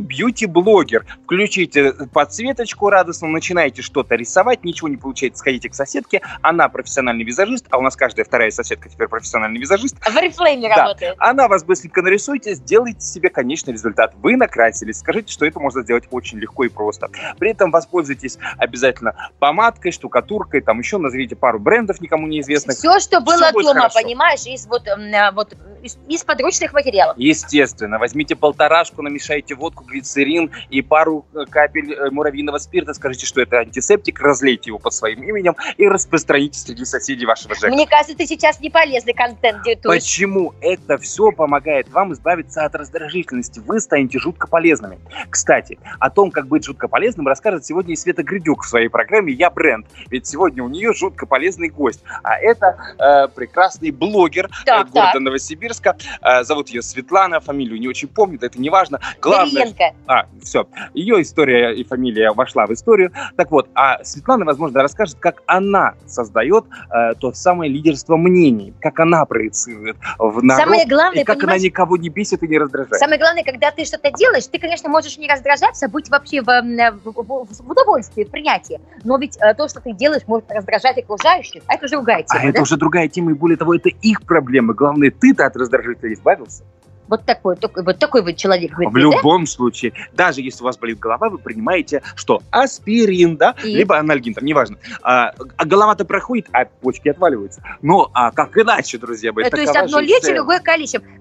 бьюти-блогер. Включите подсветочку радостно, начинаете что-то рисовать, ничего не получается, сходите к соседке, она профессиональный визажист, а у нас каждая вторая соседка теперь профессиональный визажист. В Oriflame Да. работает. Она вас быстренько нарисуйте, сделайте себе конечный результат. Вы накрасились. Скажите, что это можно сделать очень легко и просто. При этом воспользуйтесь обязательно помадкой, штукатуркой, там еще назовите пару брендов никому неизвестных. Все, что было будет дома, понимаешь, из вот, а, вот из, из подручных материалов. Естественно, возьмите полторашку, намешайте водку, глицерин и пару э, капель э, муравьиного спирта, скажите, что это антисептик, разлейте его под своим именем и распространите среди соседей вашего ЖЭКа. Мне кажется, ты сейчас не полезный контент диктуешь. Почему это все помогает вам избавиться от раздражительности? Вы станете жутко полезными. Кстати, о том, как быть жутко полезным, расскажет сегодня и Света Гридюк в своей программе «Я бренд». Ведь сегодня у нее жутко полезный гость. А это э, прекрасный блогер Так, э, города так. Новосибирска. Э, зовут ее Светлана, фамилию не очень помню, это не важно. Главное, Кириенко. а, все. Ее история и фамилия вошла в историю. Так вот, а Светлана, возможно, расскажет, как она создает э, то самое лидерство мнений, как она проецирует в народ, Самое главное, и как она никого не бесит и не раздражает. Самое главное, когда ты что-то делаешь, ты, конечно, можешь не раздражаться, быть вообще в, м, в- в- в удовольствии, в принятии. Но ведь э, то, что ты делаешь, может раздражать окружающих. А это уже другая А тема, это да? уже другая тема, и более того, это их проблемы. Главное, ты-то от раздражителя избавился. Вот такой, такой, вот такой вот человек. В Дмитрий, да? любом случае, даже если у вас болит голова, вы принимаете что? Аспирин, да? И? Либо анальгин, там, неважно. А, а голова-то проходит, а почки отваливаются. Ну, а как иначе, друзья мои? Э, То есть одно целая. другое.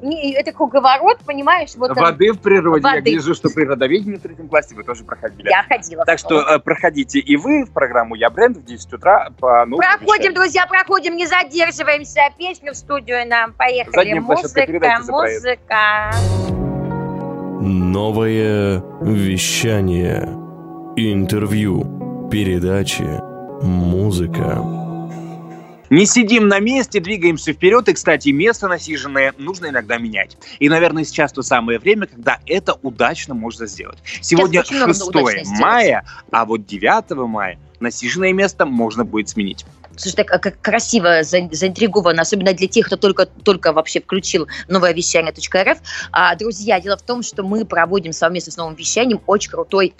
Не- Это круговорот, понимаешь? Вот он- Воды в природе. Я Воды. вижу, что природоведение в третьем классе вы тоже проходили. я ходила. Так что э, проходите и вы в программу «Я бренд» в 10 утра по новому Проходим, вещанию. друзья, проходим, не задерживаемся. Песню в студию нам. Поехали. Задняя площадка Музыка, музыка. Новое вещание. Интервью. Передачи. Музыка. Не сидим на месте, двигаемся вперед. И, кстати, место насиженное нужно иногда менять. И, наверное, сейчас то самое время, когда это удачно можно сделать. Сегодня очень много 6 удачно сделать. мая, а вот 9 мая насиженное место можно будет сменить. Слушай, так как красиво заинтриговано, особенно для тех, кто только, только вообще включил новое вещание.рф. А, друзья, дело в том, что мы проводим совместно с новым вещанием очень крутой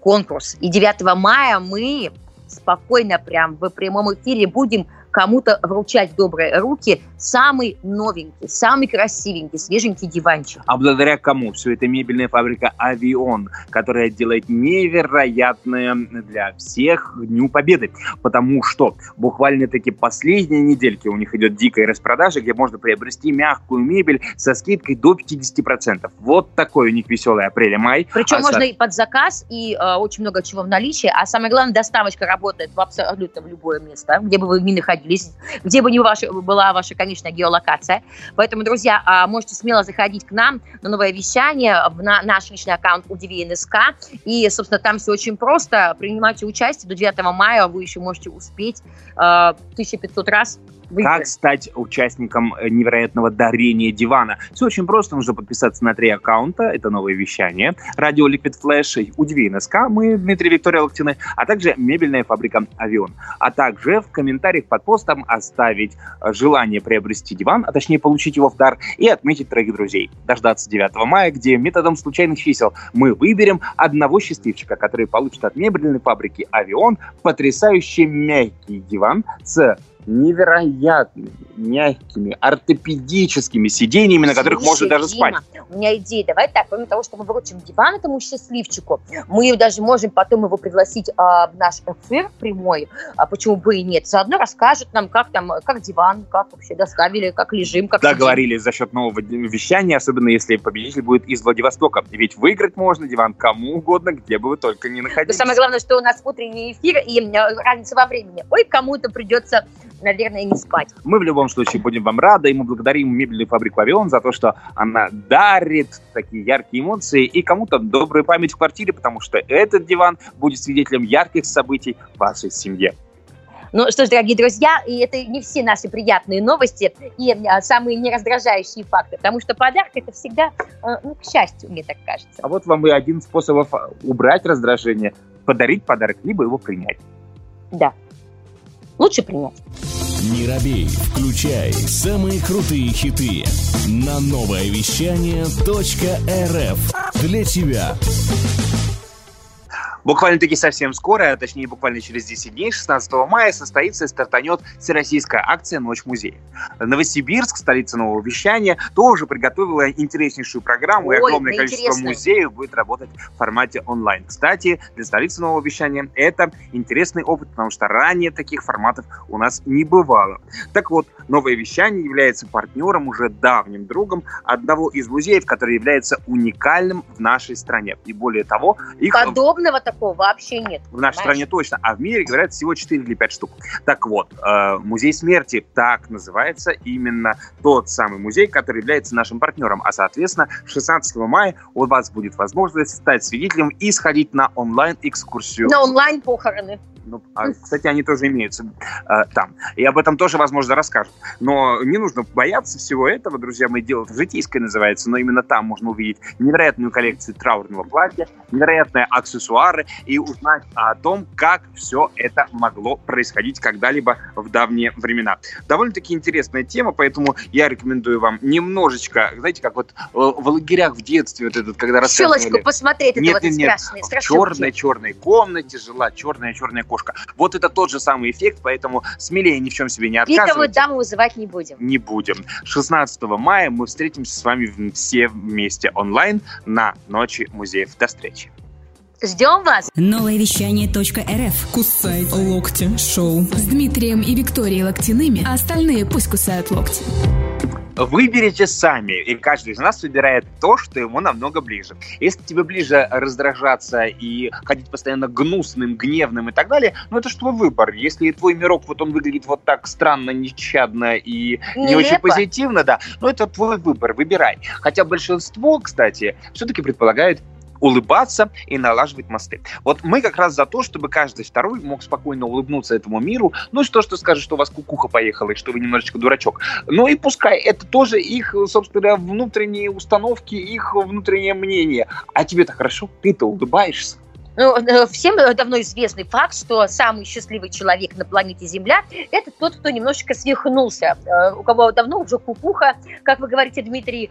конкурс. И 9 мая мы спокойно прям в прямом эфире будем кому-то вручать в добрые руки самый новенький, самый красивенький, свеженький диванчик. А благодаря кому? Все это мебельная фабрика «Авион», которая делает невероятное для всех Дню Победы. Потому что буквально-таки последние недельки у них идет дикая распродажа, где можно приобрести мягкую мебель со скидкой до 50%. Вот такой у них веселый апрель-май. Причем а можно со... и под заказ, и э, очень много чего в наличии. А самое главное, доставочка работает в абсолютно в любое место, где бы вы ни находились находились, где бы ни ваша, была ваша, конечно, геолокация. Поэтому, друзья, а, можете смело заходить к нам на новое вещание, в наш личный аккаунт Удиви НСК. И, собственно, там все очень просто. Принимайте участие до 9 мая, вы еще можете успеть 1500 а, раз выиграть. Как стать участником э, невероятного дарения дивана? Все очень просто. Нужно подписаться на три аккаунта. Это новое вещание. Радио Liquid Flash, Удиви НСК, мы, Дмитрий Виктория Локтины, а также мебельная фабрика Авион. А также в комментариях под постом оставить э, желание приобрести диван, а точнее получить его в дар и отметить троих друзей. Дождаться 9 мая, где методом случайных чисел мы выберем одного счастливчика, который получит от мебельной фабрики Авион потрясающий мягкий диван с невероятными, мягкими, ортопедическими сиденьями, на которых Слушай, можно даже Дима, спать. У меня идея. Давай так, помимо того, что мы вручим диван этому счастливчику, мы даже можем потом его пригласить а, в наш эфир прямой, а почему бы и нет. Заодно расскажет нам, как там, как диван, как вообще доставили, как лежим, как Договорились за счет нового вещания, особенно если победитель будет из Владивостока. Ведь выиграть можно диван кому угодно, где бы вы только не находились. Но самое главное, что у нас утренний эфир и разница во времени. Ой, кому-то придется наверное, не спать. Мы в любом случае будем вам рады, и мы благодарим мебельную фабрику «Авион» за то, что она дарит такие яркие эмоции и кому-то добрую память в квартире, потому что этот диван будет свидетелем ярких событий в вашей семье. Ну что ж, дорогие друзья, и это не все наши приятные новости и а, самые нераздражающие факты, потому что подарок это всегда, а, ну, к счастью, мне так кажется. А вот вам и один способ убрать раздражение, подарить подарок, либо его принять. Да лучше принять. Не робей, включай самые крутые хиты на новое вещание .рф для тебя. Буквально-таки совсем скоро, а точнее буквально через 10 дней, 16 мая, состоится и стартанет всероссийская акция «Ночь музея». Новосибирск, столица нового вещания, тоже приготовила интереснейшую программу, Ой, и огромное количество интересно. музеев будет работать в формате онлайн. Кстати, для столицы нового вещания это интересный опыт, потому что ранее таких форматов у нас не бывало. Так вот, новое вещание является партнером, уже давним другом одного из музеев, который является уникальным в нашей стране. И более того, их... Подобного такого вообще нет. В нашей стране точно, а в мире, говорят, всего 4 или 5 штук. Так вот, э, Музей смерти, так называется именно тот самый музей, который является нашим партнером. А, соответственно, 16 мая у вас будет возможность стать свидетелем и сходить на онлайн-экскурсию. На онлайн-похороны. Ну, а, кстати, они тоже имеются э, там. И об этом тоже, возможно, расскажут. Но не нужно бояться всего этого, друзья мои. Дело житейское называется, но именно там можно увидеть невероятную коллекцию траурного платья, невероятные аксессуары и узнать о том, как все это могло происходить когда-либо в давние времена. Довольно-таки интересная тема, поэтому я рекомендую вам немножечко, знаете, как вот э, в лагерях в детстве вот этот, когда. Щелочку посмотреть, нет, это нет, вот нет, страшные, в черной-черной комнате жила черная-черная кошка. Вот это тот же самый эффект, поэтому смелее ни в чем себе не отказывайте. Пиковую даму вызывать не будем. Не будем. 16 мая мы встретимся с вами все вместе онлайн на Ночи музеев. До встречи. Ждем вас. Новое вещание .рф. Кусай локти шоу. С Дмитрием и Викторией Локтяными, а остальные пусть кусают локти. Выберите сами, и каждый из нас выбирает то, что ему намного ближе. Если тебе ближе раздражаться и ходить постоянно гнусным, гневным и так далее, ну это же твой выбор. Если твой мирок, вот он выглядит вот так странно, нещадно и Нелепо. не очень позитивно, да, ну это твой выбор, выбирай. Хотя большинство, кстати, все-таки предполагает улыбаться и налаживать мосты. Вот мы как раз за то, чтобы каждый второй мог спокойно улыбнуться этому миру, ну и что, что скажет, что у вас кукуха поехала, и что вы немножечко дурачок. Ну и пускай это тоже их, собственно, внутренние установки, их внутреннее мнение. А тебе-то хорошо, ты-то улыбаешься. Ну, э, всем э, давно известный факт, что самый счастливый человек на планете Земля – это тот, кто немножечко свихнулся, э, у кого давно уже кукуха, как вы говорите, Дмитрий,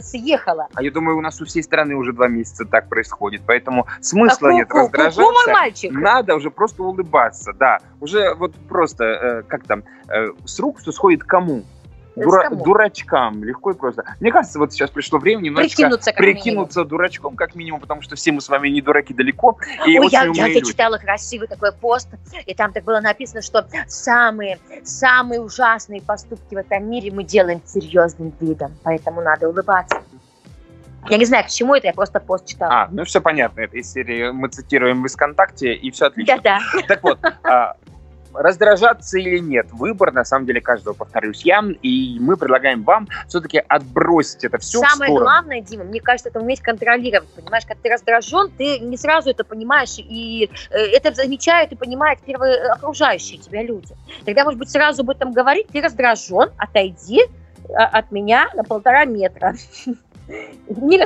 съехала. А я думаю, у нас у всей страны уже два месяца так происходит, поэтому смысла а нет ку- ку- раздражаться. ку- мой мальчик. Надо уже просто улыбаться, да. Уже вот просто, как там, с рук все сходит кому? Дура- дурачкам, легко и просто. Мне кажется, вот сейчас пришло время немножечко Прикинуться, как прикинуться дурачком, как минимум, потому что все мы с вами не дураки далеко, и Ой, я, я, я читала красивый такой пост, и там так было написано, что самые, самые ужасные поступки в этом мире мы делаем серьезным видом, поэтому надо улыбаться. Я не знаю, к чему это, я просто пост читала. А, ну все понятно, это из серии мы цитируем из ВКонтакте, и все отлично. Да-да. Так вот, а, раздражаться или нет, выбор, на самом деле, каждого, повторюсь я, и мы предлагаем вам все-таки отбросить это все в Самое сторону. главное, Дима, мне кажется, это уметь контролировать, понимаешь, когда ты раздражен, ты не сразу это понимаешь, и э, это замечают и понимают первые окружающие тебя люди. Тогда, может быть, сразу об этом говорить, ты раздражен, отойди а, от меня на полтора метра. (laughs) Не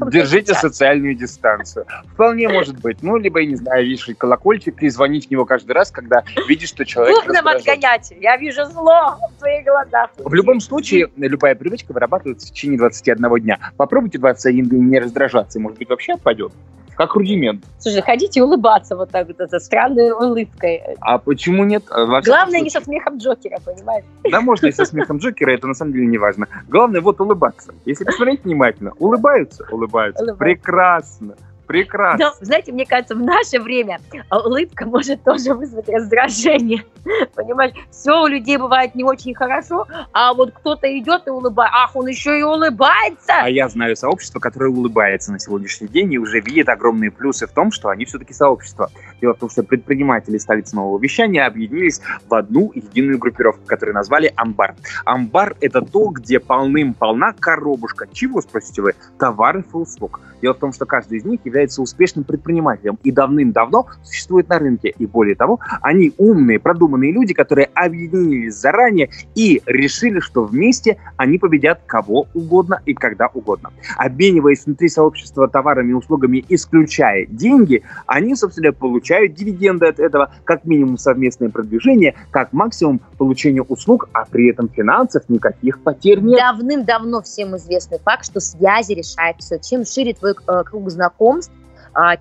мной Держите социальную дистанцию. Вполне может быть. Ну, либо, я не знаю, вешать колокольчик и звонить в него каждый раз, когда видишь, что человек раздражен. отгонять. Я вижу зло в твоих глазах. В любом случае, любая привычка вырабатывается в течение 21 дня. Попробуйте 21 день не раздражаться, и, может быть, вообще отпадет. Как рудимент. Слушай, ходите улыбаться вот так вот, это странной улыбкой. А почему нет? Во Главное, не случае. со смехом Джокера, понимаешь? Да, можно и со смехом Джокера, это на самом деле не важно. Главное вот улыбаться. Если посмотреть внимательно, улыбаются, улыбаются. Улыбаются. Прекрасно, прекрасно. Но, знаете, мне кажется, в наше время а, улыбка может тоже вызвать раздражение. (laughs) Понимаешь, все у людей бывает не очень хорошо, а вот кто-то идет и улыбается. Ах, он еще и улыбается! А я знаю сообщество, которое улыбается на сегодняшний день и уже видит огромные плюсы в том, что они все-таки сообщество. Дело в том, что предприниматели столицы нового вещания объединились в одну единую группировку, которую назвали «Амбар». «Амбар» — это то, где полным-полна коробушка. Чего, спросите вы? Товаров и услуг. Дело в том, что каждый из них является успешным предпринимателем и давным-давно существует на рынке. И более того, они умные, продуманные люди, которые объединились заранее и решили, что вместе они победят кого угодно и когда угодно. Обмениваясь внутри сообщества товарами и услугами, исключая деньги, они, собственно, получают дивиденды от этого, как минимум совместное продвижение, как максимум получение услуг, а при этом финансов никаких потерь нет. Давным-давно всем известный факт, что связи решают все. Чем шире твой э, круг знакомств,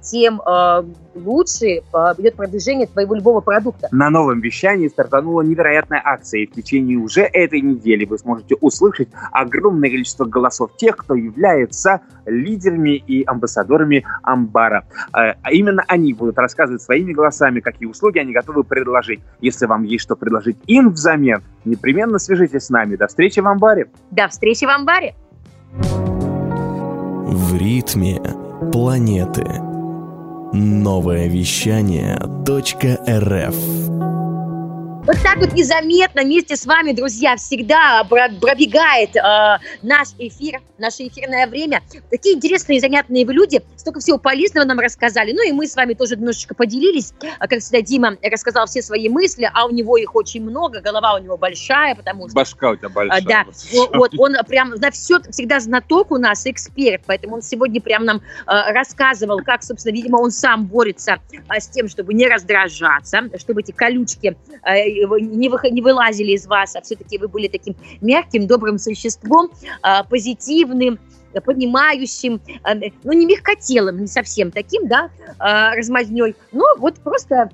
тем э, лучше э, идет продвижение твоего любого продукта. На новом вещании стартанула невероятная акция, и в течение уже этой недели вы сможете услышать огромное количество голосов тех, кто является лидерами и амбассадорами Амбара. А именно они будут рассказывать своими голосами, какие услуги они готовы предложить. Если вам есть что предложить им взамен, непременно свяжитесь с нами. До встречи в Амбаре! До встречи в амбаре! В ритме планеты. Новое вещание .рф Вот так вот незаметно вместе с вами, друзья, всегда про- пробегает э, наш эфир, наше эфирное время. Такие интересные и занятные вы люди, столько всего полезного нам рассказали. Ну и мы с вами тоже немножечко поделились. А, Как всегда, Дима рассказал все свои мысли, а у него их очень много, голова у него большая, потому что Башка у тебя а, большая. Да, вот он прям на все всегда знаток у нас, эксперт, поэтому он сегодня прям нам э, рассказывал, как, собственно, видимо, он сам борется э, с тем, чтобы не раздражаться, чтобы эти колючки э, не, выход- не вылазили из вас, а все-таки вы были таким мягким, добрым существом, э, позитивным, понимающим, э, ну, не мягкотелым, не совсем таким, да, э, размазней, но вот просто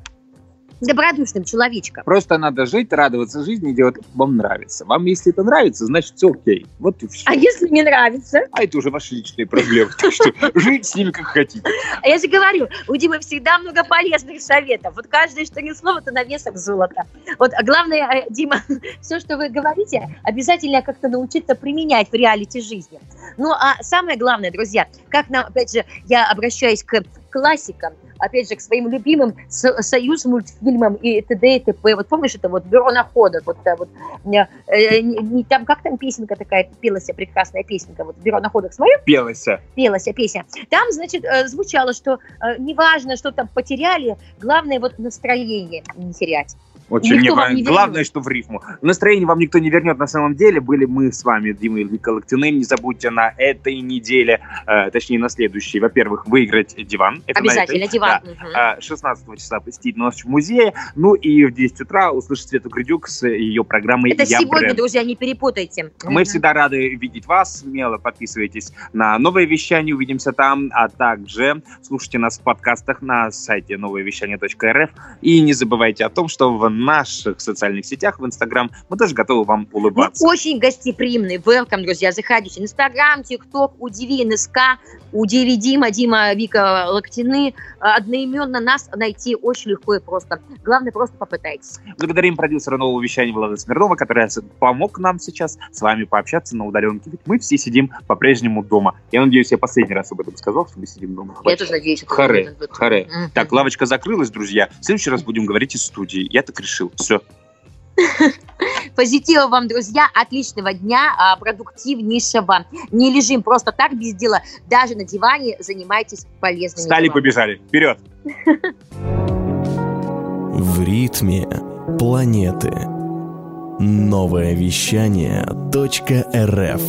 добродушным человечком. Просто надо жить, радоваться жизни делать, вам нравится. Вам, если это нравится, значит, все окей. Вот и все. А если не нравится? А это уже ваши личные проблемы. Так что жить с ними как хотите. А я же говорю, у Димы всегда много полезных советов. Вот каждое, что ни слово, то на весах золота. Вот, а главное, э, Дима, (laughs) все, что вы говорите, обязательно как-то научиться применять в реалити жизни. Ну, а самое главное, друзья, как нам, опять же, я обращаюсь к классикам, опять же, к своим любимым со- союз мультфильмам и т.д. и т.п. Вот помнишь, это вот «Бюро находок», вот, э, вот э, э, не- там, как там песенка такая, пелась прекрасная песенка, вот «Бюро находок» смотрел? Пелося. пелась песня. Там, значит, э, звучало, что э, неважно, что там потеряли, главное вот настроение не терять. Очень Никто мне вам не Главное, вернет. что в рифму. Настроение вам никто не вернет на самом деле. Были мы с вами, Дима и Вика Локтюны. Не забудьте на этой неделе, э, точнее на следующей, во-первых, выиграть диван. Это Обязательно, этой. диван. Да. А, 16 числа посетить ночь в музее. Ну и в 10 утра услышать Свету Гридюк с ее программой Это «Я сегодня, бренд». друзья, не перепутайте. Мы Мгм. всегда рады видеть вас. Смело подписывайтесь на новое вещание, увидимся там, а также слушайте нас в подкастах на сайте новоевещание.рф. И не забывайте о том, что в наших социальных сетях, в Инстаграм, мы тоже готовы вам Мы улыбаться. очень гостеприимный. Welcome, друзья. Заходите. Инстаграм, ТикТок, Удиви, НСК, Удиви Дима, Дима, Вика Локтины. Одноименно нас найти очень легко и просто. Главное, просто попытайтесь. Благодарим продюсера нового вещания Влада Смирнова, который помог нам сейчас с вами пообщаться на удаленке. Ведь мы все сидим по-прежнему дома. Я надеюсь, я последний раз об этом сказал, что мы сидим дома. Я тоже надеюсь. Харе, харе. Так, лавочка закрылась, друзья. В следующий раз будем говорить из студии. Я так решил. Все. (laughs) Позитива вам, друзья, отличного дня, а, продуктивнейшего. Не лежим просто так без дела. Даже на диване занимайтесь полезными Встали, делами. побежали. Вперед. В ритме планеты. Новое вещание .рф